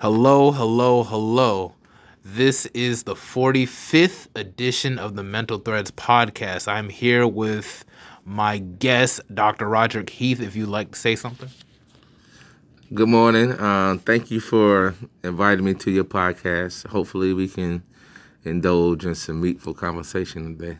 Hello, hello, hello. This is the 45th edition of the Mental Threads podcast. I'm here with my guest, Dr. Roderick Heath. If you'd like to say something. Good morning. Uh, thank you for inviting me to your podcast. Hopefully, we can indulge in some meaningful conversation today.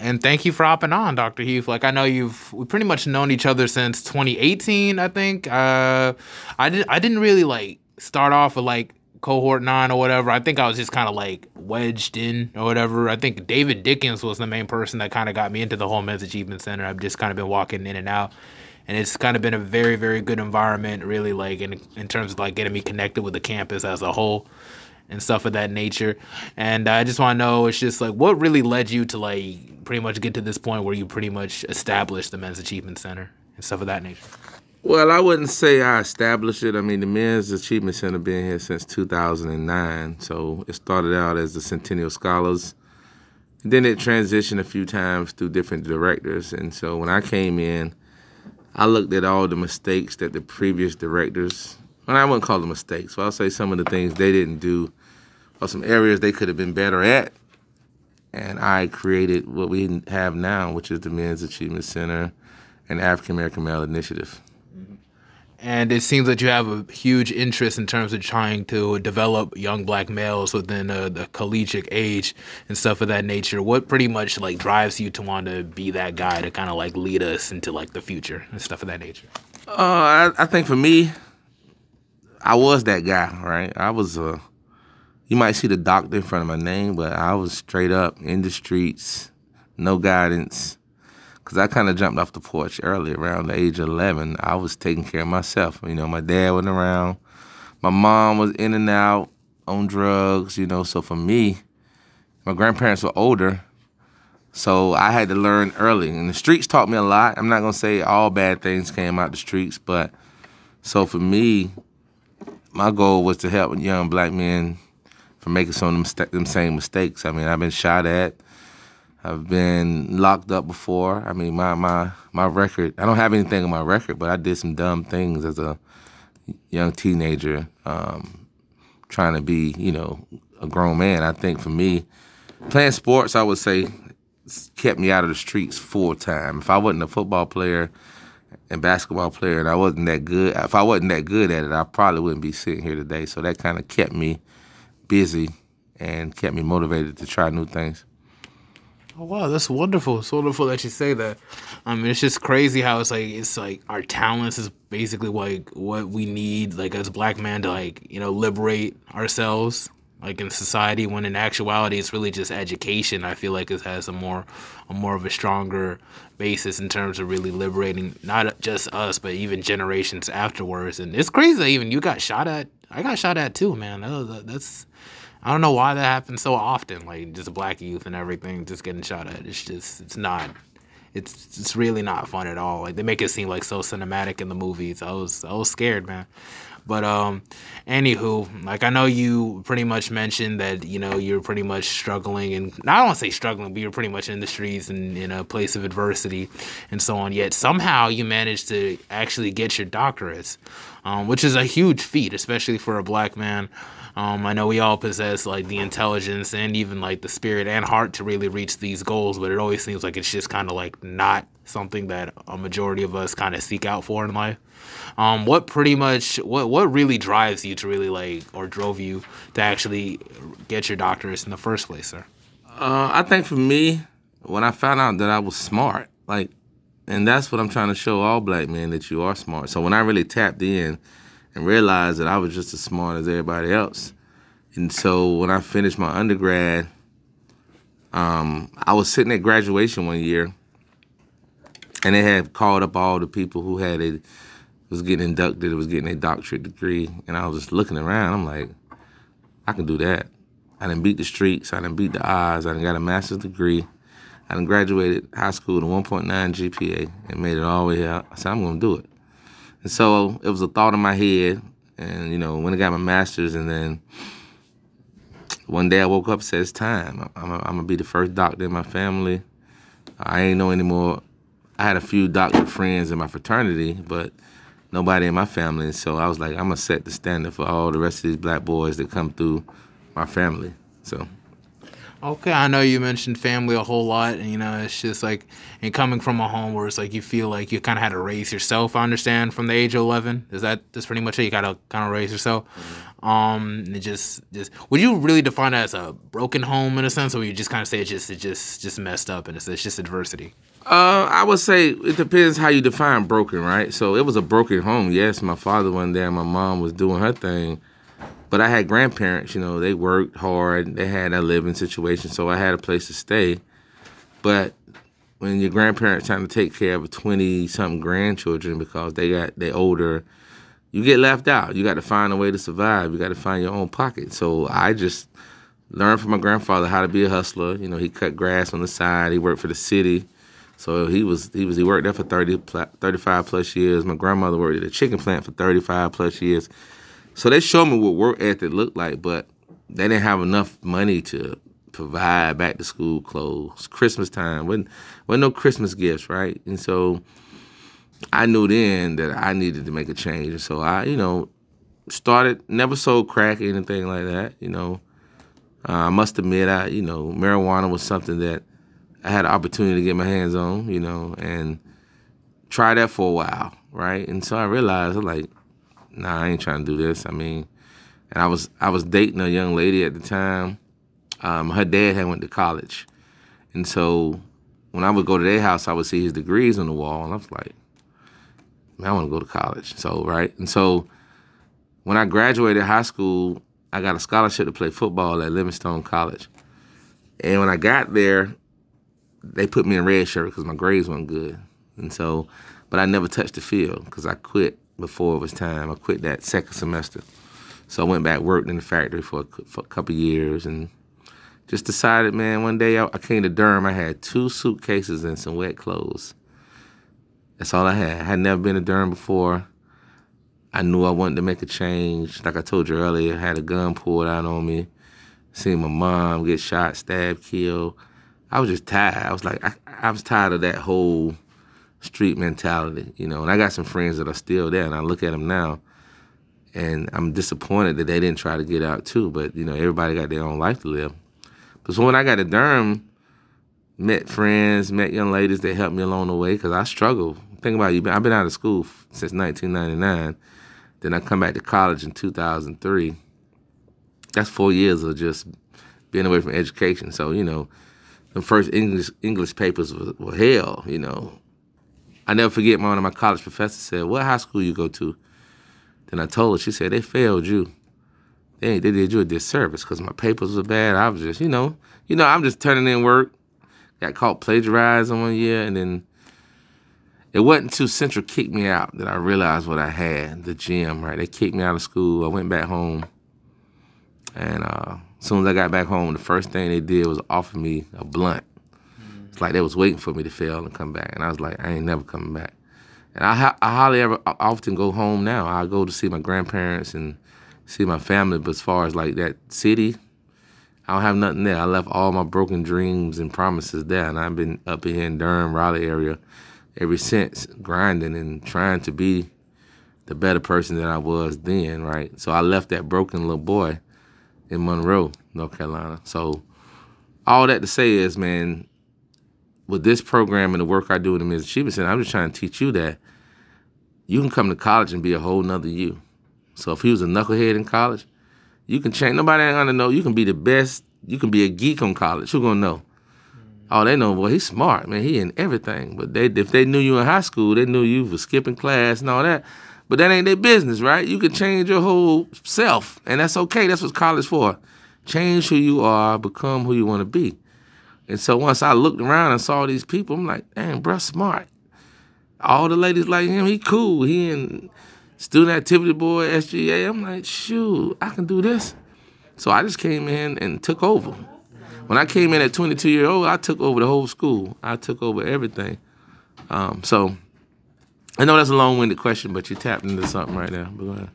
And thank you for hopping on, Dr. Heath. Like I know you've we pretty much known each other since 2018, I think. Uh, I did I didn't really like start off with like cohort nine or whatever. I think I was just kind of like wedged in or whatever. I think David Dickens was the main person that kind of got me into the whole Men's Achievement Center. I've just kind of been walking in and out. And it's kind of been a very, very good environment, really, like in, in terms of like getting me connected with the campus as a whole and stuff of that nature. And I just want to know, it's just like, what really led you to like pretty much get to this point where you pretty much established the Men's Achievement Center and stuff of that nature? Well, I wouldn't say I established it. I mean, the Men's Achievement Center been here since 2009. So it started out as the Centennial Scholars. Then it transitioned a few times through different directors. And so when I came in, I looked at all the mistakes that the previous directors, and I wouldn't call them mistakes, but I'll say some of the things they didn't do or some areas they could have been better at. And I created what we have now, which is the Men's Achievement Center and African American Male Initiative and it seems that you have a huge interest in terms of trying to develop young black males within uh, the collegiate age and stuff of that nature. What pretty much like drives you to want to be that guy to kind of like lead us into like the future and stuff of that nature? Uh, I, I think for me i was that guy right? I was a uh, you might see the doctor in front of my name but i was straight up in the streets no guidance because I kind of jumped off the porch early, around the age of 11. I was taking care of myself. You know, my dad wasn't around. My mom was in and out on drugs, you know. So for me, my grandparents were older. So I had to learn early. And the streets taught me a lot. I'm not going to say all bad things came out the streets, but so for me, my goal was to help young black men from making some of them, them same mistakes. I mean, I've been shot at. I've been locked up before. I mean, my my my record. I don't have anything on my record, but I did some dumb things as a young teenager, um, trying to be, you know, a grown man. I think for me, playing sports, I would say, kept me out of the streets full time. If I wasn't a football player and basketball player, and I wasn't that good, if I wasn't that good at it, I probably wouldn't be sitting here today. So that kind of kept me busy and kept me motivated to try new things. Oh wow, that's wonderful. It's wonderful that you say that. I mean, it's just crazy how it's like it's like our talents is basically like what we need, like as black men, to like you know liberate ourselves, like in society. When in actuality, it's really just education. I feel like it has a more, a more of a stronger basis in terms of really liberating not just us, but even generations afterwards. And it's crazy that even you got shot at. I got shot at too, man. That, that's I don't know why that happens so often. Like just black youth and everything just getting shot at. It's just it's not. It's it's really not fun at all. Like they make it seem like so cinematic in the movies. I was I was scared, man. But um, anywho, like I know you pretty much mentioned that you know you're pretty much struggling, and I don't want to say struggling, but you're pretty much in the streets and in a place of adversity and so on. Yet somehow you managed to actually get your doctorates, um, which is a huge feat, especially for a black man. Um, I know we all possess like the intelligence and even like the spirit and heart to really reach these goals, but it always seems like it's just kind of like not something that a majority of us kind of seek out for in life. Um, what pretty much what what really drives you to really like or drove you to actually get your doctorate in the first place, sir? Uh, I think for me, when I found out that I was smart, like, and that's what I'm trying to show all black men that you are smart. So when I really tapped in and realized that I was just as smart as everybody else. And so when I finished my undergrad, um, I was sitting at graduation one year, and they had called up all the people who had it was getting inducted, it was getting a doctorate degree, and I was just looking around. I'm like, I can do that. I didn't beat the streets. I didn't beat the odds. I didn't got a master's degree. I didn't graduated high school with a 1.9 GPA and made it all the way out. I said, I'm going to do it. And so it was a thought in my head. And, you know, when I got my master's, and then one day I woke up and said, It's time. I'm, I'm going to be the first doctor in my family. I ain't know anymore. I had a few doctor friends in my fraternity, but nobody in my family. And so I was like, I'm gonna set the standard for all the rest of these black boys that come through my family. So. Okay, I know you mentioned family a whole lot, and you know it's just like, and coming from a home where it's like you feel like you kind of had to raise yourself. I understand from the age of eleven. Is that that's pretty much it? You gotta kind of raise yourself. Mm-hmm. Um, it just just would you really define it as a broken home in a sense, or you just kind of say it's just it just just messed up and it's, it's just adversity? Uh, I would say it depends how you define broken, right? So it was a broken home. Yes, my father wasn't there, my mom was doing her thing but I had grandparents, you know, they worked hard, they had a living situation, so I had a place to stay. But when your grandparents trying to take care of 20 something grandchildren because they got they older, you get left out. You got to find a way to survive. You got to find your own pocket. So I just learned from my grandfather how to be a hustler. You know, he cut grass on the side. He worked for the city. So he was he was he worked there for 30 35 plus years. My grandmother worked at a chicken plant for 35 plus years. So they showed me what work ethic looked like, but they didn't have enough money to provide back to school clothes. Christmas time wasn't, wasn't no Christmas gifts, right? And so I knew then that I needed to make a change. So I, you know, started never sold crack or anything like that. You know, uh, I must admit, I you know, marijuana was something that I had an opportunity to get my hands on. You know, and try that for a while, right? And so I realized, I'm like, nah, I ain't trying to do this. I mean, and I was I was dating a young lady at the time. Um, her dad had went to college, and so when I would go to their house, I would see his degrees on the wall, and I was like, man, I want to go to college. So right, and so when I graduated high school, I got a scholarship to play football at Livingstone College, and when I got there, they put me in red shirt because my grades weren't good, and so, but I never touched the field because I quit before it was time. I quit that second semester. So I went back, worked in the factory for a, for a couple years, and just decided, man, one day I, I, came to Durham. I had two suitcases and some wet clothes. That's all I had. I had never been to Durham before. I knew I wanted to make a change. Like I told you earlier, I had a gun pulled out on me. Seeing my mom get shot, stabbed, killed. I was just tired. I was like, I, I was tired of that whole street mentality, you know. And I got some friends that are still there, and I look at them now, and I'm disappointed that they didn't try to get out too. But you know, everybody got their own life to live. But so when I got to Durham, met friends, met young ladies that helped me along the way because I struggled. Think about it, I've been out of school since 1999. Then I come back to college in 2003. That's four years of just being away from education. So you know, the first English English papers were, were hell. You know, I never forget my one of my college professors said, What high school you go to? Then I told her, she said, They failed you. They, they did you a disservice because my papers were bad. I was just, you know, you know, I'm just turning in work. Got caught plagiarizing one year, and then it wasn't until Central kicked me out that I realized what I had, the gym, right? They kicked me out of school. I went back home. And uh, as soon as I got back home, the first thing they did was offer me a blunt. It's like they was waiting for me to fail and come back, and I was like, I ain't never coming back. And I, ha- I hardly ever I often go home now. I go to see my grandparents and see my family, but as far as like that city, I don't have nothing there. I left all my broken dreams and promises there, and I've been up here in Durham, Raleigh area ever since, grinding and trying to be the better person that I was then, right? So I left that broken little boy in Monroe, North Carolina. So all that to say is, man, with this program and the work I do in the Men's Achievement Center, I'm just trying to teach you that you can come to college and be a whole nother you. So if he was a knucklehead in college, you can change. Nobody ain't gonna know. You can be the best. You can be a geek on college. Who gonna know? Oh, they know. Well, he's smart, man. He in everything. But they, if they knew you in high school, they knew you for skipping class and all that. But that ain't their business, right? You can change your whole self, and that's okay. That's what college for. Change who you are, become who you want to be. And so once I looked around and saw these people, I'm like, damn, bruh, smart. All the ladies like him, he cool. He in student activity board, SGA. I'm like, shoot, I can do this. So I just came in and took over. When I came in at 22 years old, I took over the whole school. I took over everything. Um, so I know that's a long-winded question, but you tapped into something right there. But go ahead.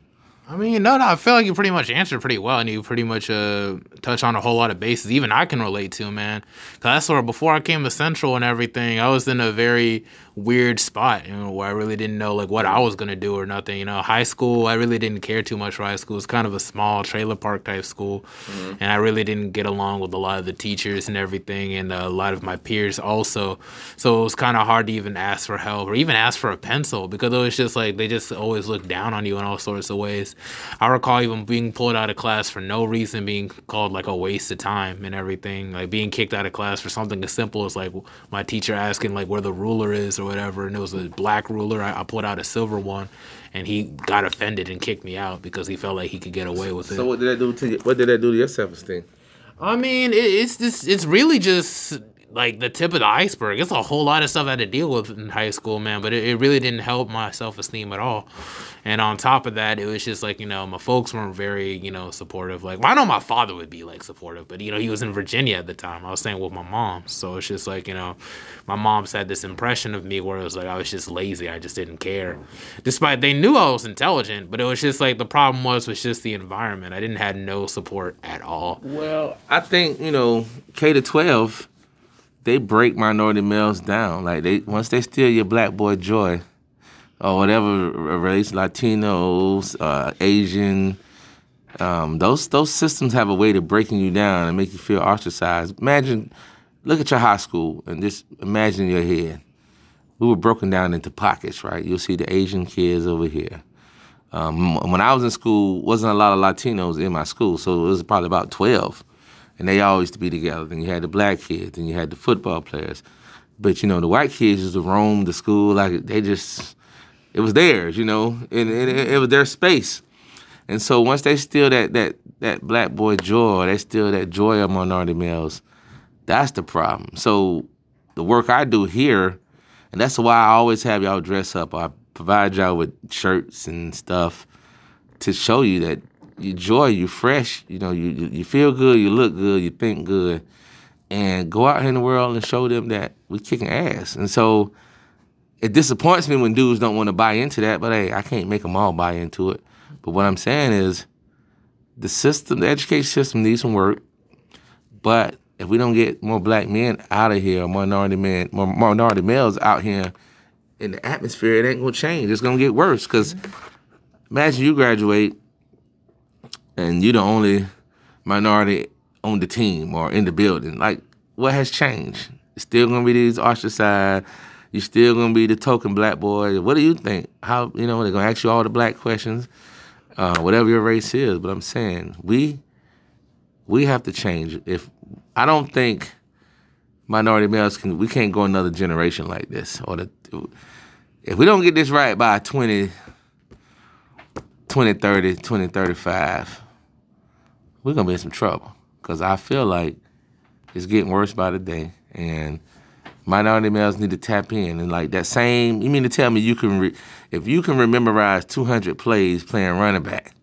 I mean, no, no. I feel like you pretty much answered pretty well, and you pretty much uh, touch on a whole lot of bases. Even I can relate to, man. Cause that's where before I came to Central and everything, I was in a very weird spot, you know, where I really didn't know like what I was gonna do or nothing. You know, high school, I really didn't care too much for high school. It's kind of a small trailer park type school, mm-hmm. and I really didn't get along with a lot of the teachers and everything, and uh, a lot of my peers also. So it was kind of hard to even ask for help or even ask for a pencil because it was just like they just always looked down on you in all sorts of ways. I recall even being pulled out of class for no reason, being called like a waste of time and everything. Like being kicked out of class for something as simple as like my teacher asking like where the ruler is or whatever, and it was a black ruler. I, I pulled out a silver one, and he got offended and kicked me out because he felt like he could get away with it. So what did that do to you? What did that do to your self esteem? I mean, it, it's just it's really just like the tip of the iceberg. It's a whole lot of stuff I had to deal with in high school, man. But it, it really didn't help my self esteem at all. And on top of that, it was just like, you know, my folks weren't very, you know, supportive. Like, well, I know my father would be like supportive, but, you know, he was in Virginia at the time. I was staying with my mom. So it's just like, you know, my mom's had this impression of me where it was like I was just lazy. I just didn't care. Despite they knew I was intelligent, but it was just like the problem was was just the environment. I didn't have no support at all. Well, I think, you know, K to 12, they break minority males down. Like they once they steal your black boy joy, or whatever race, Latinos, uh, Asian. Um, those those systems have a way to breaking you down and make you feel ostracized. Imagine, look at your high school and just imagine your head. We were broken down into pockets, right? You'll see the Asian kids over here. Um, when I was in school, wasn't a lot of Latinos in my school, so it was probably about twelve, and they always to be together. Then you had the black kids, and you had the football players, but you know the white kids used to roam the school like they just it was theirs, you know, and, and it, it, was their space. And so once they steal that that that black boy joy, they steal that joy of minority males. That's the problem. So the work I do here, and that's why I always have y'all dress up. I provide y'all with shirts and stuff to show you that you joy, you fresh, you know, you you feel good, you look good, you think good, and go out in the world and show them that we kicking ass. And so it disappoints me when dudes don't want to buy into that, but hey, I can't make them all buy into it. But what I'm saying is the system, the education system needs some work. But if we don't get more black men out of here, minority men, more minority males out here in the atmosphere, it ain't gonna change. It's gonna get worse. Cause imagine you graduate and you're the only minority on the team or in the building. Like, what has changed? It's still gonna be these ostracized You're still gonna be the token black boy. What do you think? How you know they're gonna ask you all the black questions, uh, whatever your race is. But I'm saying we we have to change. If I don't think minority males can, we can't go another generation like this. Or the, if we don't get this right by 20, 2030, 2035, we're gonna be in some trouble. Cause I feel like it's getting worse by the day, and minority males need to tap in and like that same. You mean to tell me you can, re, if you can memorize 200 plays playing running back,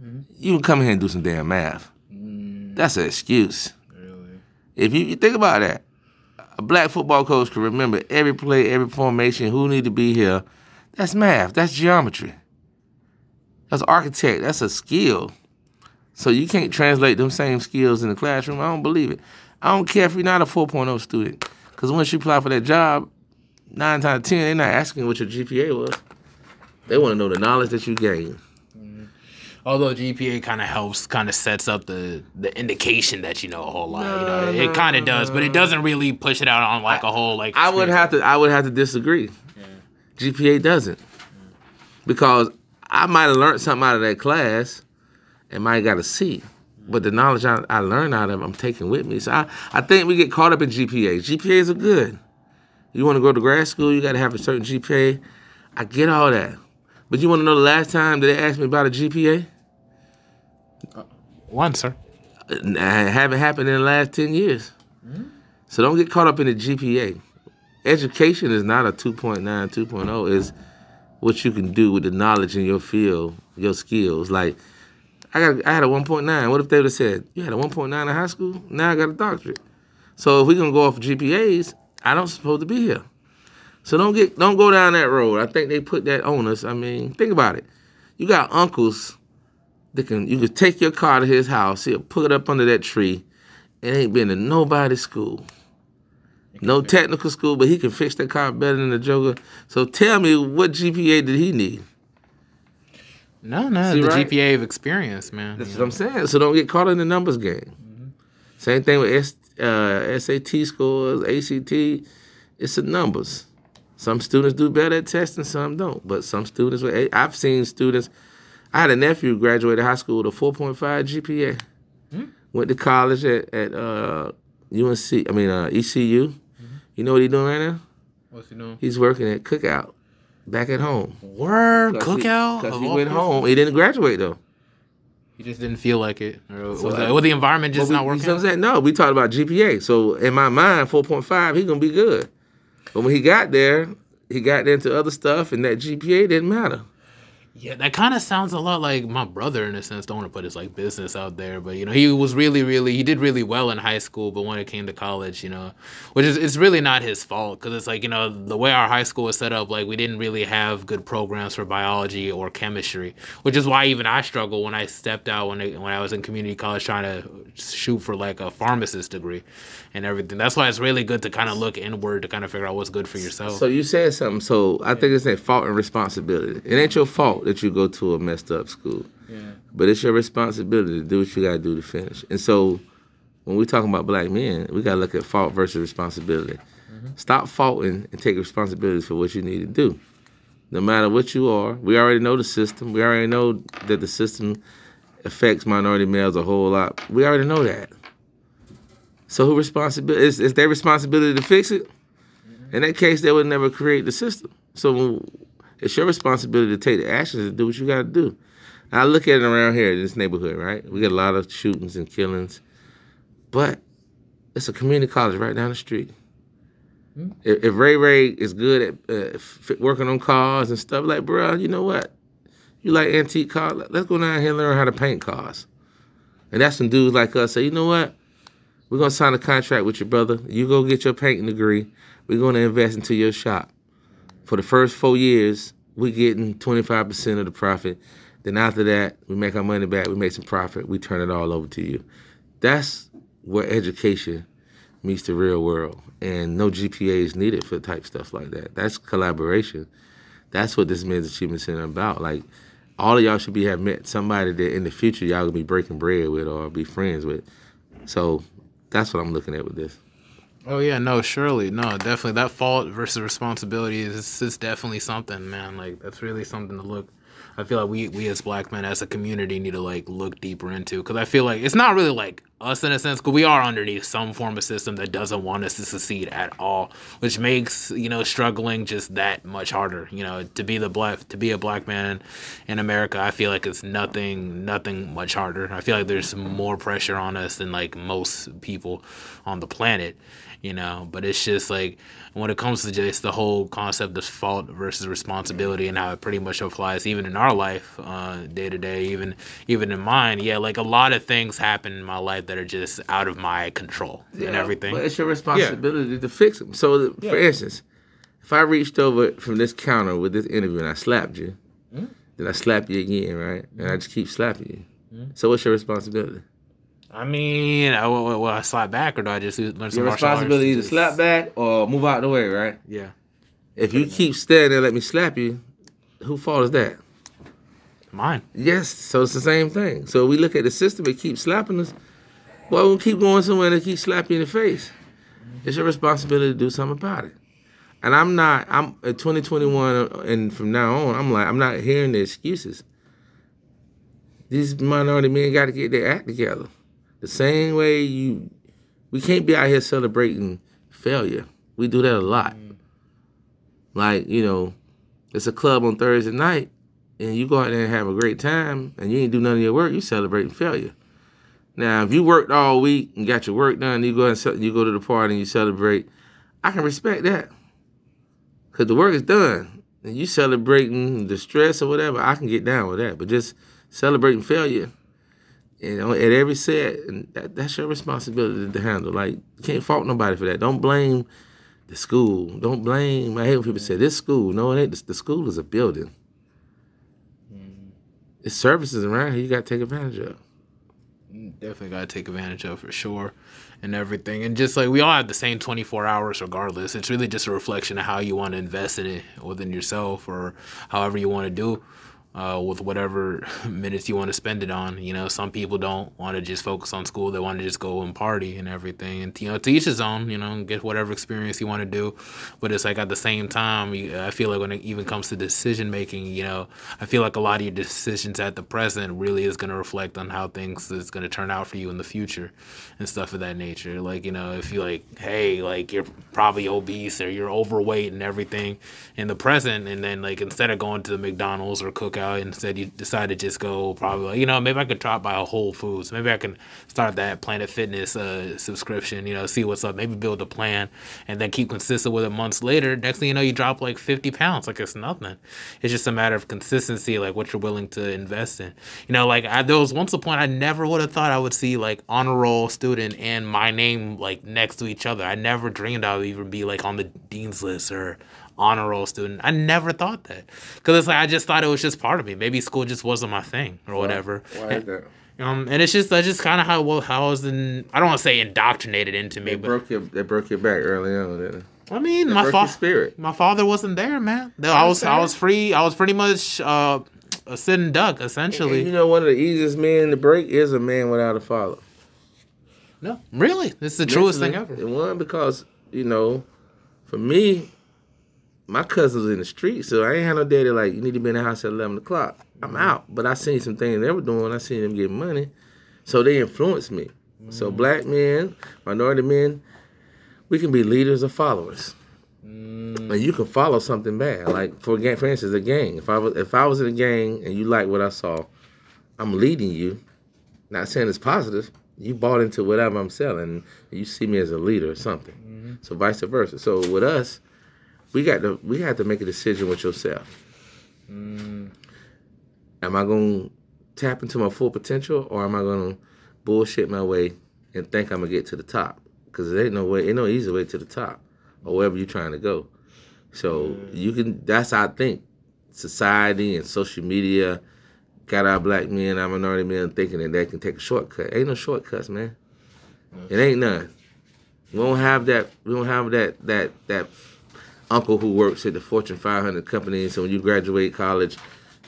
mm-hmm. you can come here and do some damn math. Mm. That's an excuse. Really? If you, you, think about that, a black football coach can remember every play, every formation, who need to be here. That's math. That's geometry. That's architect. That's a skill. So you can't translate them same skills in the classroom. I don't believe it. I don't care if you're not a 4.0 student. Because once you apply for that job, nine times ten, they're not asking what your GPA was. They want to know the knowledge that you gained. Mm-hmm. Although GPA kind of helps, kind of sets up the the indication that you know a whole lot. No, you know, it, no, kind of does, but it doesn't really push it out on like a whole like. I would have to. I would have to disagree. Yeah. GPA doesn't, because I might have learned something out of that class, and might have got a C but the knowledge I, I learned out of I'm taking with me. So I, I think we get caught up in GPAs. GPAs are good. You want to go to grad school, you got to have a certain GPA. I get all that. But you want to know the last time that they asked me about a GPA? Uh, one, sir. It haven't happened in the last 10 years. Mm-hmm. So don't get caught up in the GPA. Education is not a 2.9, 2.0. Is what you can do with the knowledge in your field, your skills. Like, I got I had a 1.9. What if they would have said, you had a 1.9 in high school? Now I got a doctorate. So if we're gonna go off GPAs, I don't supposed to be here. So don't get don't go down that road. I think they put that on us. I mean, think about it. You got uncles They can you could take your car to his house, he'll put it up under that tree. It ain't been to nobody's school. No technical school, but he can fix that car better than the Joker. So tell me what GPA did he need? No, no, See, the right? GPA of experience, man. That's what I'm saying. So don't get caught in the numbers game. Same thing with S, uh, SAT scores, ACT. It's the numbers. Some students do better at testing, some don't. But some students, with I've seen students. I had a nephew graduated high school with a 4.5 GPA. Went to college at at uh, UNC. I mean uh, ECU. You know what he's doing right now? What's he doing? He's working at Cookout, back at home. Word 'Cause he- cookout. 'cause of he went home. He didn't graduate though. He just didn't feel like it, or was, So the, was the environment just But we- not you working? see what I'm saying? No, we talked about GPA. So in my mind, 4.5, he gonna be good. But when he got there, he got into other stuff, and that GPA didn't matter. Yeah, that kind of sounds a lot like my brother in a sense. Don't want to put his like business out there, but you know, he was really, really, he did really well in high school. But when it came to college, you know, which is it's really not his fault because it's like you know the way our high school was set up, like we didn't really have good programs for biology or chemistry, which is why even I struggled when I stepped out when it, when I was in community college trying to shoot for like a pharmacist degree and everything. That's why it's really good to kind of look inward to kind of figure out what's good for yourself. So you said something. So I think it's a fault and responsibility. It ain't your fault that you go to a messed up school. yeah. But it's your responsibility to do what you gotta do to finish. And so when we talking about black men, we gotta look at fault versus responsibility. Mm-hmm. Stop faulting and take responsibility for what you need to do. No matter what you are, we already know the system. We already know that the system affects minority males a whole lot. We already know that. So who responsibility is it's their responsibility to fix it? Mm-hmm. In that case, they would never create the system. So it's your responsibility to take the actions and do what you got to do. I look at it around here in this neighborhood, right? We get a lot of shootings and killings, but it's a community college right down the street. If, if Ray Ray is good at uh, f- working on cars and stuff, like, bro, you know what? You like antique cars? Let- Let's go down here and learn how to paint cars. And that's some dudes like us say, you know what? We're gonna sign a contract with your brother. You go get your painting degree. We're gonna invest into your shop. For the first four years, we getting 25% of the profit. Then after that, we make our money back, we make some profit, we turn it all over to you. That's where education meets the real world. And no GPA is needed for type stuff like that. That's collaboration. That's what this men's achievement center about. Like all of y'all should be have met somebody that in the future y'all gonna be breaking bread with or be friends with. So that's what I'm looking at with this. Oh yeah, no, surely, no, definitely. That fault versus responsibility is is definitely something, man. Like that's really something to look. I feel like we we as black men as a community need to like look deeper into because I feel like it's not really like us in a sense because we are underneath some form of system that doesn't want us to succeed at all, which makes you know struggling just that much harder. You know, to be the black to be a black man in America, I feel like it's nothing nothing much harder. I feel like there's more pressure on us than like most people on the planet you know but it's just like when it comes to just the whole concept of fault versus responsibility and how it pretty much applies even in our life uh, day to day even even in mine yeah like a lot of things happen in my life that are just out of my control and everything But it's your responsibility to fix them. So, th- for instance, if I reached over from this counter with this interview and I slapped you, Hmm? then I slap you again, right? And I just keep slapping you. So, what's your responsibility? I mean I, will, will I slap back or do i just learn some Your responsibility to is to slap back or move out the way, right? yeah If you keep standing and let me slap you, who fault is that? mine Yes, so it's the same thing. So we look at the system, it keeps slapping us. Why we keep going somewhere and it keep slapping you in the face? It's your responsibility to do something about it. And I'm not, I'm at 2021 uh, and from now on, I'm like, I'm not hearing the excuses. These minority men got to get their act together. The same way you, we can't be out here celebrating failure. We do that a lot. Mm. Like, you know, it's a club on Thursday night and you go out there and have a great time and you ain't do none of your work, you celebrating failure. Now, if you worked all week and got your work done, you go and you go to the party and you celebrate. I can respect that, cause the work is done and you celebrating the stress or whatever. I can get down with that, but just celebrating failure, you know, at every set, and that, that's your responsibility to handle. Like, you can't fault nobody for that. Don't blame the school. Don't blame. I hate when people say this school. No, it ain't. The, the school is a building. Mm-hmm. it's services around here you got to take advantage of. Definitely got to take advantage of for sure and everything. And just like we all have the same 24 hours regardless. It's really just a reflection of how you want to invest in it within yourself or however you want to do uh, with whatever minutes you want to spend it on. You know, some people don't want to just focus on school; they want to just go and party and everything. And you know, to each his own. You know, get whatever experience you want to do. But it's like at the same time, I feel like when it even comes to decision making, you know, I feel like a lot of your decisions at the present really is going to reflect on how things is going to turn out for you in the future and stuff of that nature. Like you know, if you like, hey, like you're probably obese or you're overweight and everything in the present, and then like instead of going to the McDonald's or cookout and said you decide to just go probably you know maybe I could drop by a Whole Foods. Maybe I can start that Planet Fitness uh, subscription you know see what's up maybe build a plan and then keep consistent with it months later. Next thing you know you drop like 50 pounds like it's nothing. It's just a matter of consistency like what you're willing to invest in. You know like I, there was once a point I never would have thought I would see like honor roll student and my name like next to each other. I never dreamed I would even be like on the dean's list or honor roll student. I never thought that because it's like I just thought it was just part of me. Maybe school just wasn't my thing or whatever. Why is that? Um, and it's just that's just kind of how well how I was in. I don't want to say indoctrinated into me, They but broke your they broke your back early on. I mean, They my father my father wasn't there, man. I was I was free. I was pretty much uh, a sitting duck And essentially. you know, one of the easiest men to break is a man without a father. no, really, it's the truest thing ever. And one because you know, for me, my cousins was in the street, so I ain't had no daddy like you need to be in the house at eleven o'clock. I'm mm-hmm. out, but I seen some things they were doing. I seen them getting money, so they influenced me. So mm-hmm. black men, minority men, we can be leaders or followers. Mm. And you can follow something bad, like for for instance, a gang. If I was if I was in a gang and you like what I saw, I'm leading you. Not saying it's positive. You bought into whatever I'm selling. You see me as a leader or something. Mm-hmm. So vice versa. So with us, we got to we have to make a decision with yourself. Mm. Am I going to tap into my full potential, or am I going to bullshit my way and think I'm gonna get to the top? Because there ain't no way, ain't no easy way to the top, or wherever you're trying to go. So mm. you can. That's how I think. Society and social media got our black men, our minority men thinking that they can take a shortcut. Ain't no shortcuts, man. It ain't none. We don't have that. We don't have that that that uncle who works at the Fortune 500 company. So when you graduate college,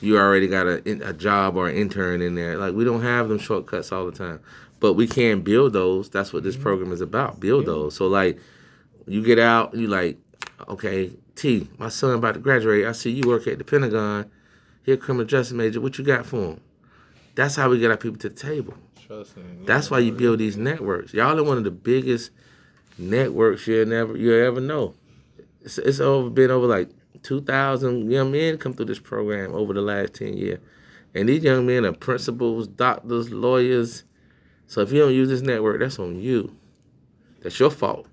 you already got a a job or an intern in there. Like we don't have them shortcuts all the time, but we can build those. That's what this mm-hmm. program is about. Build those. So like, you get out, you like, okay, T, my son about to graduate. I see you work at the Pentagon. He a criminal justice major. What you got for him? That's how we get our people to the table. Trust me. That's why you build these networks. Y'all are one of the biggest networks you'll never you'll ever know. It's, it's over been over like two thousand young men come through this program over the last ten years, and these young men are principals, doctors, lawyers. So if you don't use this network, that's on you. That's your fault.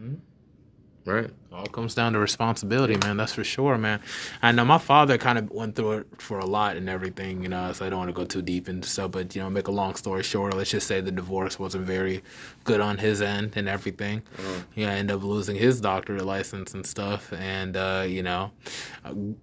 Mm-hmm. Right? All comes down to responsibility, man. That's for sure, man. I know my father kind of went through it for a lot and everything, you know. So I don't want to go too deep into stuff, but you know, make a long story short, let's just say the divorce wasn't very good on his end and everything. Yeah, I ended up losing his doctorate license and stuff, and uh, you know,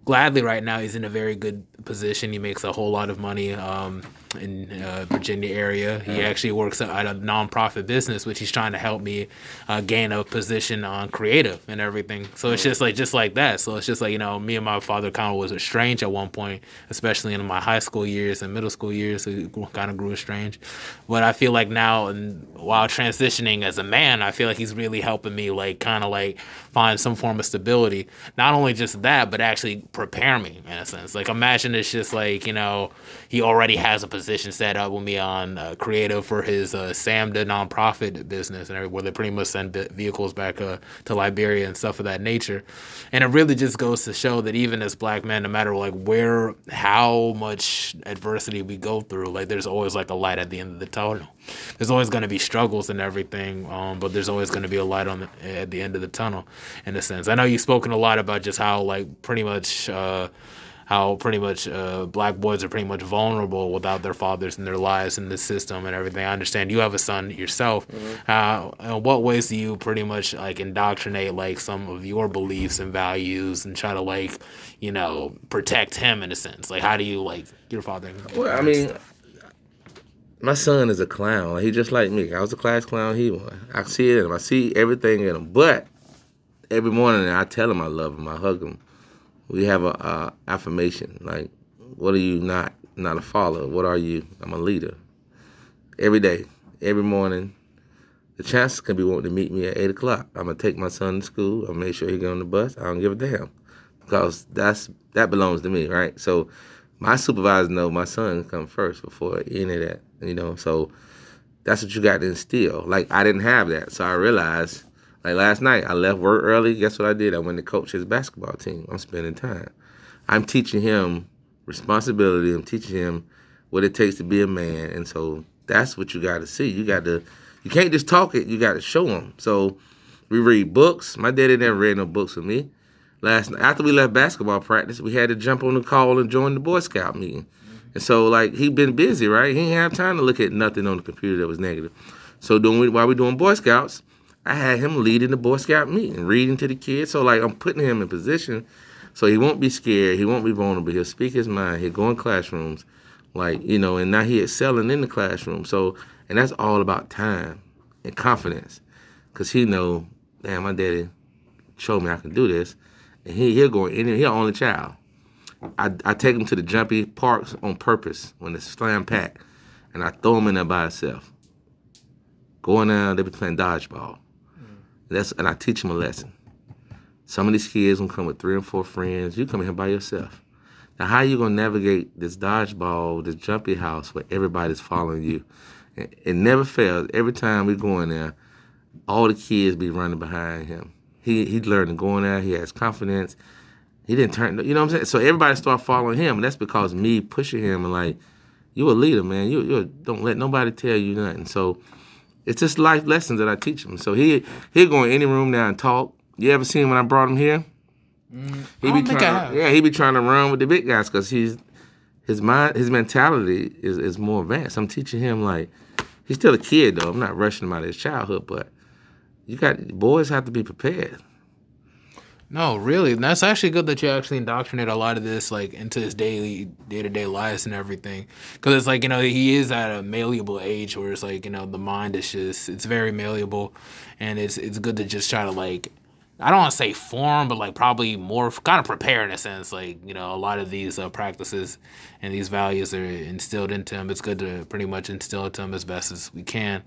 gladly right now he's in a very good position. He makes a whole lot of money. Um, in uh, Virginia area. He actually works at a nonprofit business, which he's trying to help me uh, gain a position on creative and everything. So it's just like just like that. So it's just like you know, me and my father kind of was estranged at one point, especially in my high school years and middle school years. We kind of grew estranged. But I feel like now, and while transitioning as a man, I feel like he's really helping me like kind of like find some form of stability. Not only just that, but actually prepare me in a sense. Like imagine it's just like you know he already has a position set up with me on uh, creative for his uh, SAMDA nonprofit business and where they pretty much send vehicles back uh, to Liberia and stuff of that nature. And it really just goes to show that even as black men, no matter like where, how much adversity we go through, like there's always like a light at the end of the tunnel. There's always going to be struggles and everything, um, but there's always going to be a light on the, at the end of the tunnel, in a sense. I know you've spoken a lot about just how like pretty much. Uh, how pretty much uh, black boys are pretty much vulnerable without their fathers in their lives in the system and everything. I understand you have a son yourself. Mm-hmm. Uh, in what ways do you pretty much like indoctrinate like some of your beliefs and values and try to like you know protect him in a sense? Like how do you like your father? Well, I mean, my son is a clown. He just like me. I was a class clown. He was. I see it in him. I see everything in him. But every morning I tell him I love him. I hug him. We have a, a affirmation like, "What are you not? Not a follower. What are you? I'm a leader." Every day, every morning. The chances can be wanting to meet me at eight o'clock. I'm gonna take my son to school. I'll make sure he get on the bus. I don't give a damn because that's that belongs to me, right? So my supervisor know my son come first before any of that, you know. So that's what you got to instill. Like I didn't have that, so I realized. Like last night, I left work early. Guess what I did? I went to coach his basketball team. I'm spending time. I'm teaching him responsibility. I'm teaching him what it takes to be a man, and so that's what you got to see. You got to, you can't just talk it. You got to show him. So we read books. My daddy never read no books with me last night after we left basketball practice, we had to jump on the call and join the Boy Scout meeting. And so like he been busy, right? He didn't have time to look at nothing on the computer that was negative. So doing while we doing Boy Scouts, I had him leading the Boy Scout meeting, reading to the kids. So like I'm putting him in position so he won't be scared, he won't be vulnerable. He'll speak his mind. He'll go in classrooms, like you know, and now he excelling in the classroom. So and that's all about time and confidence, cause he know, damn, my daddy showed me I can do this and he he'll go in. He's only child. I, I take him to the jumpy parks on purpose when it's slam packed, and I throw him in there by himself. Going down, they be playing dodgeball. That's and I teach him a lesson. Some of these kids gonna come with three and four friends. You come here by yourself. Now, how you gonna navigate this dodgeball, this jumpy house where everybody's following you? It, never fails. Every time we go in there, all the kids be running behind him. He he learned to go in there. He has confidence. He didn't turn. You know what I'm saying? So everybody start following him, and that's because me pushing him and like, you a leader, man. You you don't let nobody tell you nothing. So it's just life lessons that I teach him. So he he'll go in any room now and talk. You ever seen when I brought him here? Mm, He I be don't think I trying. To, yeah, he be trying to run with the big guys because he's his mind, his mentality is is more advanced. I'm teaching him like he's still a kid though. I'm not rushing him out of his childhood, but you got boys have to be prepared. No, really, and that's actually good that you actually indoctrinate a lot of this like into his daily day to day lives and everything. Because it's like you know he is at a malleable age where it's like you know the mind is just it's very malleable, and it's it's good to just try to like I don't want to say form, but like probably more kind of prepare in a sense. Like you know a lot of these uh, practices and these values are instilled into him. It's good to pretty much instill it to him as best as we can,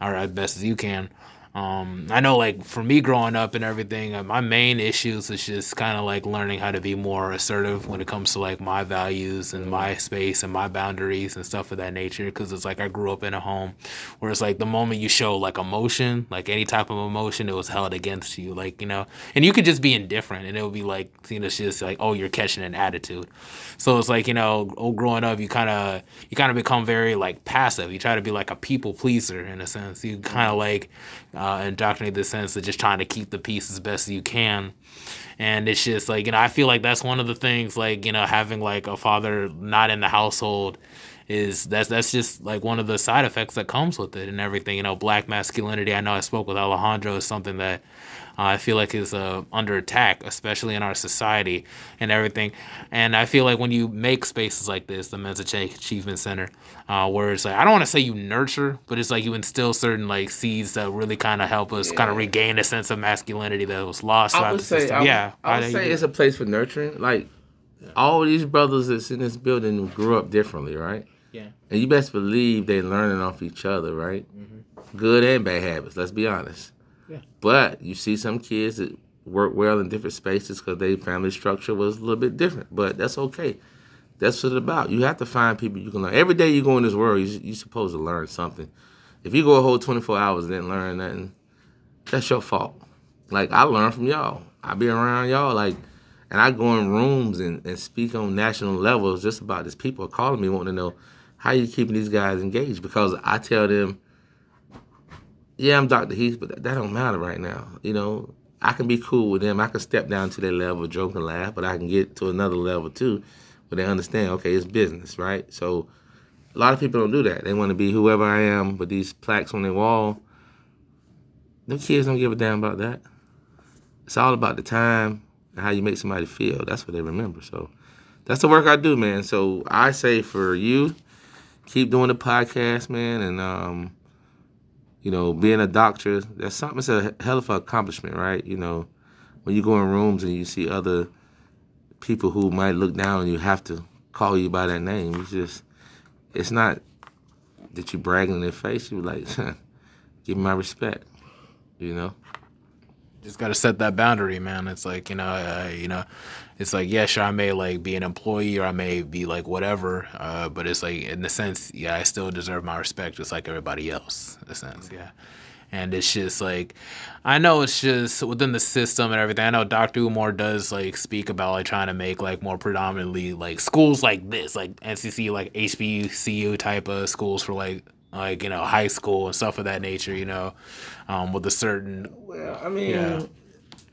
or as best as you can. Um, I know, like for me growing up and everything, uh, my main issues is just kind of like learning how to be more assertive when it comes to like my values and my space and my boundaries and stuff of that nature. Because it's like I grew up in a home where it's like the moment you show like emotion, like any type of emotion, it was held against you. Like you know, and you could just be indifferent, and it would be like you know, it's just like oh, you're catching an attitude. So it's like you know, oh, growing up, you kind of you kind of become very like passive. You try to be like a people pleaser in a sense. You kind of like uh, indoctrinate the sense of just trying to keep the peace as best you can. And it's just like you know, I feel like that's one of the things like you know, having like a father not in the household is that's that's just like one of the side effects that comes with it and everything. You know, black masculinity. I know I spoke with Alejandro is something that I feel like is uh, under attack, especially in our society and everything. And I feel like when you make spaces like this, the Men's Ach- Achievement Center, uh, where it's like I don't want to say you nurture, but it's like you instill certain like seeds that really kind of help us kind of regain a sense of masculinity that was lost I would the say, system. I would, yeah, I would how do say you- it's a place for nurturing. Like all these brothers that's in this building grew up differently, right? yeah. And you best believe they learning off each other, right? Good and bad habits. Let's be honest. But you see some kids that work well in different spaces because their family structure was a little bit different. But that's okay. That's what it's about. You have to find people you can learn. Every day you go in this world, you you supposed to learn something. If you go a whole twenty four hours and didn't learn nothing, that's your fault. Like I learn from y'all. I be around y'all like and I go in rooms and, and speak on national levels just about this. People are calling me wanting to know how you keeping these guys engaged because I tell them, yeah, I'm Dr. Heath, but that, that don't matter right now. You know, I can be cool with them. I can step down to their level, joke and laugh, but I can get to another level too, where they understand. Okay, it's business, right? So a lot of people don't do that. They want to be whoever I am, but these plaques on their wall, them kids don't give a damn about that. It's all about the time and how you make somebody feel. That's what they remember. So that's the work I do, man. So I say for you, keep doing the podcast, man, and um, you know, being a doctor, that's something. It's a hell of an accomplishment, right? You know, when you go in rooms and you see other people who might look down, and you have to call you by that name. It's just, it's not that you bragging in their face. You like, give me my respect, you know just got to set that boundary, man. It's like you know, uh, you know, it's like yeah, sure, I may like be an employee or I may be like whatever, uh, but it's like in the sense, yeah, I still deserve my respect just like everybody else. In a sense, yeah. And it's just like, I know it's just within the system and everything. I know Dr. Umar does like speak about like trying to make like more predominantly like schools like this, like NCC, like HBCU type of schools for like like you know high school and stuff of that nature you know um, with a certain well i mean yeah.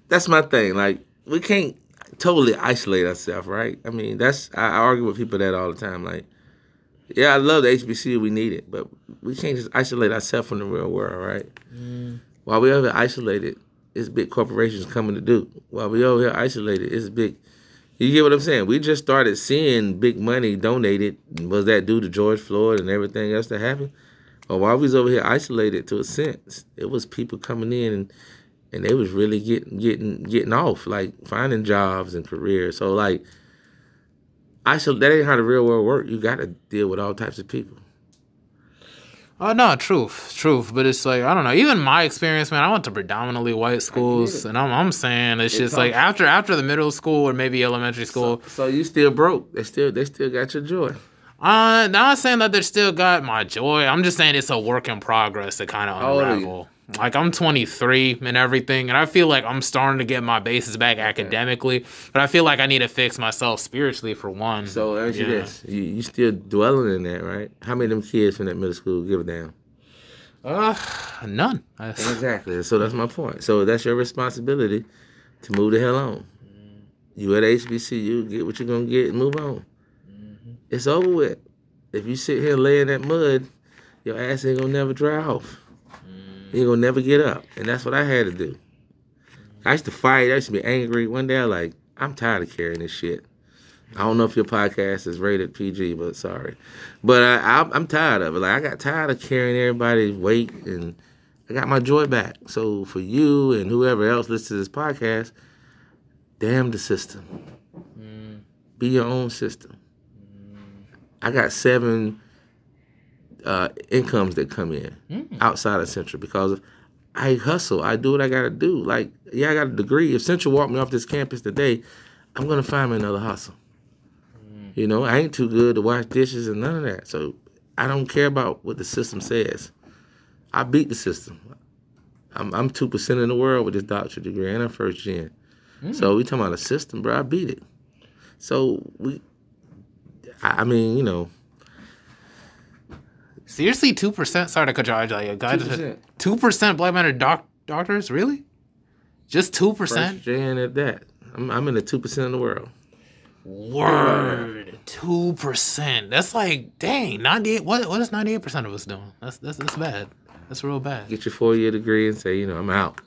that's my thing like we can't totally isolate ourselves right i mean that's I, argue with people that all the time like yeah i love the hbcu we need it but we can't just isolate ourselves from the real world right mm. while we over here isolated it's big corporations coming to do while we over here isolated it's big you get what I'm saying? We just started seeing big money donated. Was that due to George Floyd and everything else that happened? Or while we was over here isolated to a sense, it was people coming in and and they was really getting getting getting off, like finding jobs and careers. So like isolate that ain't how the real world work. You gotta deal with all types of people. Oh no, truth, truth. But it's like I don't know. Even my experience, man. I went to predominantly white schools, and I'm, I'm saying it's, it's just like after after the middle school or maybe elementary school. So, so, you still broke. They still they still got your joy. Uh, not saying that they still got my joy. I'm just saying it's a work in progress to kind of unravel. Like I'm 23 and everything, and I feel like I'm starting to get my bases back academically, but I feel like I need to fix myself spiritually for one. So answer yeah. this: you, you still dwelling in that, right? How many of them kids from that middle school give a damn? Uh, none. exactly. So that's my point. So that's your responsibility to move the hell on. You at HBCU, get what you're gonna get and move on it's over with. If you sit here laying that mud, your ass ain't gonna never dry off. Mm. You ain't gonna never get up. And that's what I had to do. I used to fight, I used to be angry. One day I like, I'm tired of carrying this shit. I don't know if your podcast is rated PG, but sorry. But I, I, am tired of it. Like I got tired of carrying everybody's weight, and I got my joy back. So for you and whoever else listens to this podcast, damn the system. Mm. Be your own system. I got seven uh, incomes that come in mm. outside of Central because I hustle. I do what I gotta do. Like, yeah, I got a degree. If Central walked me off this campus today, I'm gonna find me another hustle. Mm. You know, I ain't too good to wash dishes and none of that. So I don't care about what the system says. I beat the system. I'm I'm two percent in the world with this doctorate degree and I'm a first gen. Mm. So we talking about a system, bro. I beat it. So we I, mean, you know. Seriously, two percent. Sorry to cut you off. Like, guy two percent black men are doc- doctors. Really? Just two percent. Jan at that. I'm, I'm in the two percent of the world. Word, two percent. That's like dang. Ninety eight. What what is ninety eight percent of us doing? That's that's that's bad. That's real bad. Get your four year degree and say, you know, I'm out.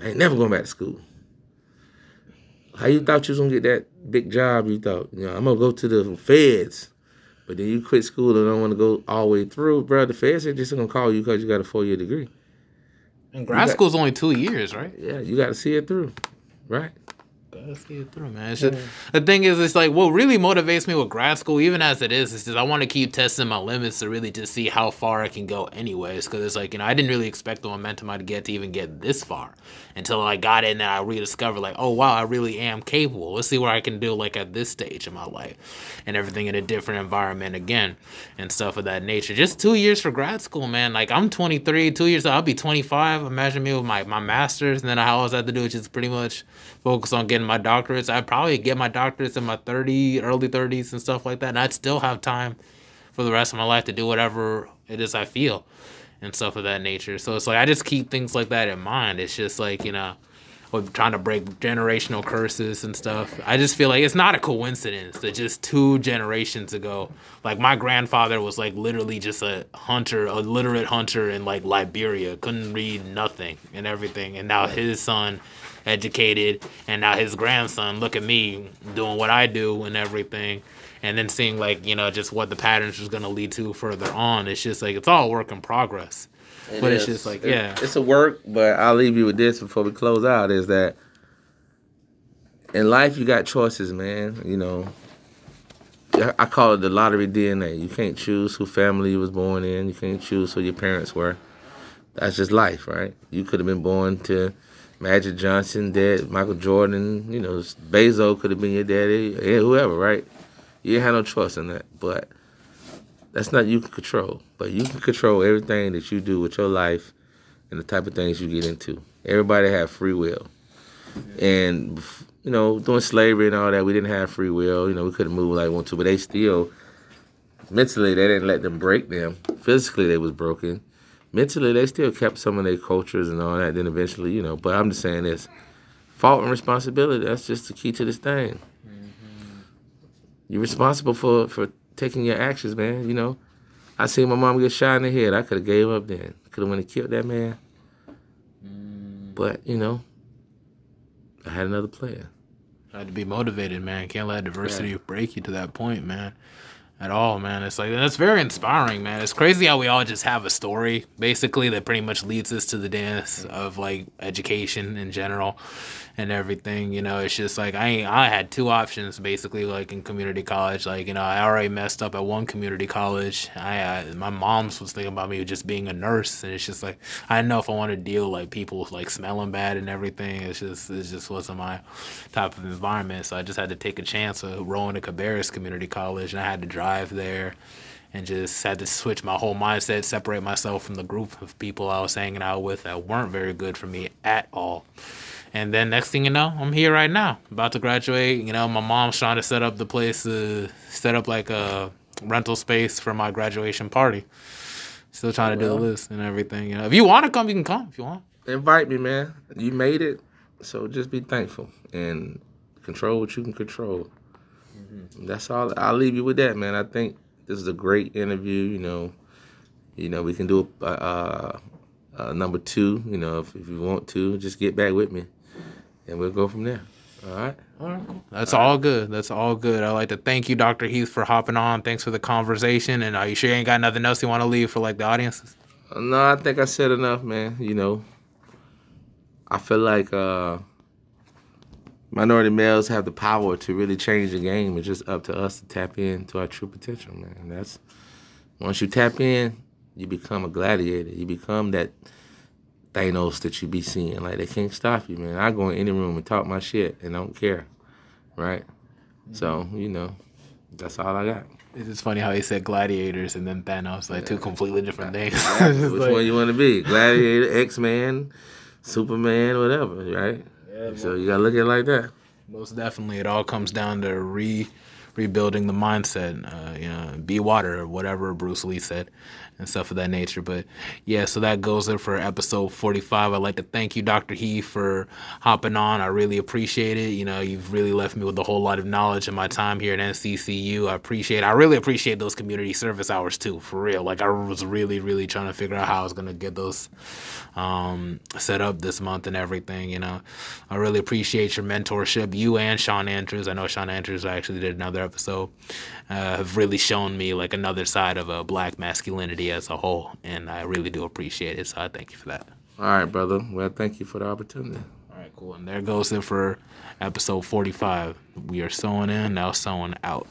I ain't never going back to school. How you thought you was gonna get that big job? You thought, you know, I'm gonna go to the feds, but then you quit school and don't want to go all the way through, bro. The feds are just gonna call you because you got a four year degree. And grad got, school's only two years, right? Yeah, you got to see it through, right? Gotta see it through, man. Just, the thing is, it's like what really motivates me with grad school, even as it is, is just I want to keep testing my limits to really just see how far I can go, anyways. Because it's like you know, I didn't really expect the momentum I'd get to even get this far until I got in and I rediscovered like, oh wow, I really am capable. Let's see what I can do like at this stage in my life, and everything in a different environment again, and stuff of that nature. Just two years for grad school, man. Like I'm 23, two years I'll be 25. Imagine me with my my masters, and then all I have to do is just pretty much focus on getting my doctorates. I'd probably get my doctorates in my 30, early 30s and stuff like that. And I'd still have time for the rest of my life to do whatever it is I feel and stuff of that nature. So it's like I just keep things like that in mind. It's just like, you know, trying to break generational curses and stuff. I just feel like it's not a coincidence that just two generations ago, like my grandfather was like literally just a hunter, a literate hunter in like Liberia, couldn't read nothing and everything, and now his son educated and now his grandson look at me doing what I do and everything and then seeing like you know just what the patterns is going to lead to further on it's just like it's all work in progress It but it's just like It- yeah it's a work. But I'll leave you with this before we close out: is that in life you got choices, man. You know, I- I call it the lottery DNA. You can't choose who family you was born in. You can't choose who your parents were. That's just life, right? You could have been born to Magic Johnson, dead, Michael Jordan. You know, Bezos could have been your daddy, whoever, right? You had no choice in that, but that's not you can control. But you can control everything that you do with your life and the type of things you get into. Everybody have free will, and you know, during slavery and all that, we didn't have free will. You know, we couldn't move like we want to, but they still mentally they didn't let them break them. Physically, they was broken. Mentally, they still kept some of their cultures and all that. Then eventually, you know. But I'm just saying this: fault and responsibility. That's just the key to this thing. Mm-hmm. You're responsible for for taking your actions, man. You know, I seen my mom get shot in the head. I could have gave up then. Could have went and killed that man. Mm. But you know, I had another plan. Had to be motivated, man. Can't let adversity break you to that point, man. At all, man. It's like that's very inspiring, man. It's crazy how we all just have a story, basically, that pretty much leads us to the dance of like education in general and everything. You know, it's just like I I had two options basically, like in community college. Like you know, I already messed up at one community college. I uh, my mom's was thinking about me just being a nurse, and it's just like I know if I want to deal like people like smelling bad and everything. It's just it just wasn't my type of environment. So I just had to take a chance of rolling to Cabarrus Community College, and I had to drive there. And just had to switch my whole mindset, separate myself from the group of people I was hanging out with that weren't very good for me at all. And then next thing you know, I'm here right now, about to graduate. You know, my mom's trying to set up the place to set up like a rental space for my graduation party. Still trying to do the list and everything. You know, if you want to come, you can come. If you want. Invite me, man. You made it, so just be thankful and control what you can control. Mm-hmm. That's all. I'll leave you with that, man. I think this is a great interview. You know, you know we can do a, a, a number two. You know, if, if you want to, just get back with me, and we'll go from there. All right. All right. That's all good. That's all good. I'd like to thank you, Dr. Heath, for hopping on. Thanks for the conversation. And are you sure you ain't got nothing else you want to leave for like the audiences? No, I think I said enough, man. You know, I feel like uh, minority males have the power to really change the game. It's just up to us to tap into our true potential, man. And that's once you tap in, you become a gladiator. You become that Thanos that you be seeing. Like they can't stop you, man. I go in any room and talk my shit and don't care, right? So you know, that's all I got. It's just funny how he said gladiators and then Thanos, like two completely different things. Which like- one you want to be? Gladiator, X Man, Superman, whatever, right? Yeah, so you gotta look at it like that. Most definitely, it all comes down to re rebuilding the mindset. Uh, you know, be water or whatever Bruce Lee said, and stuff of that nature. But yeah, so that goes there for episode forty five. I'd like to thank you, Doctor Heath, for hopping on. I really appreciate it. You know, you've really left me with a whole lot of knowledge in my time here at NCCU. I appreciate. I really appreciate those community service hours too, for real. Like I was really, really trying to figure out how I was gonna get those um, set up this month and everything. You know, I really appreciate your mentorship. You and Sean Andrews. I know Sean Andrews actually did another episode. Uh, have really shown me like another side of a black masculinity as a whole, and I really do appreciate it. So I thank you for that. All right, brother. Well, thank you for the opportunity. All right, cool. And there goes it for episode 45. We are sewing in, now sewing out.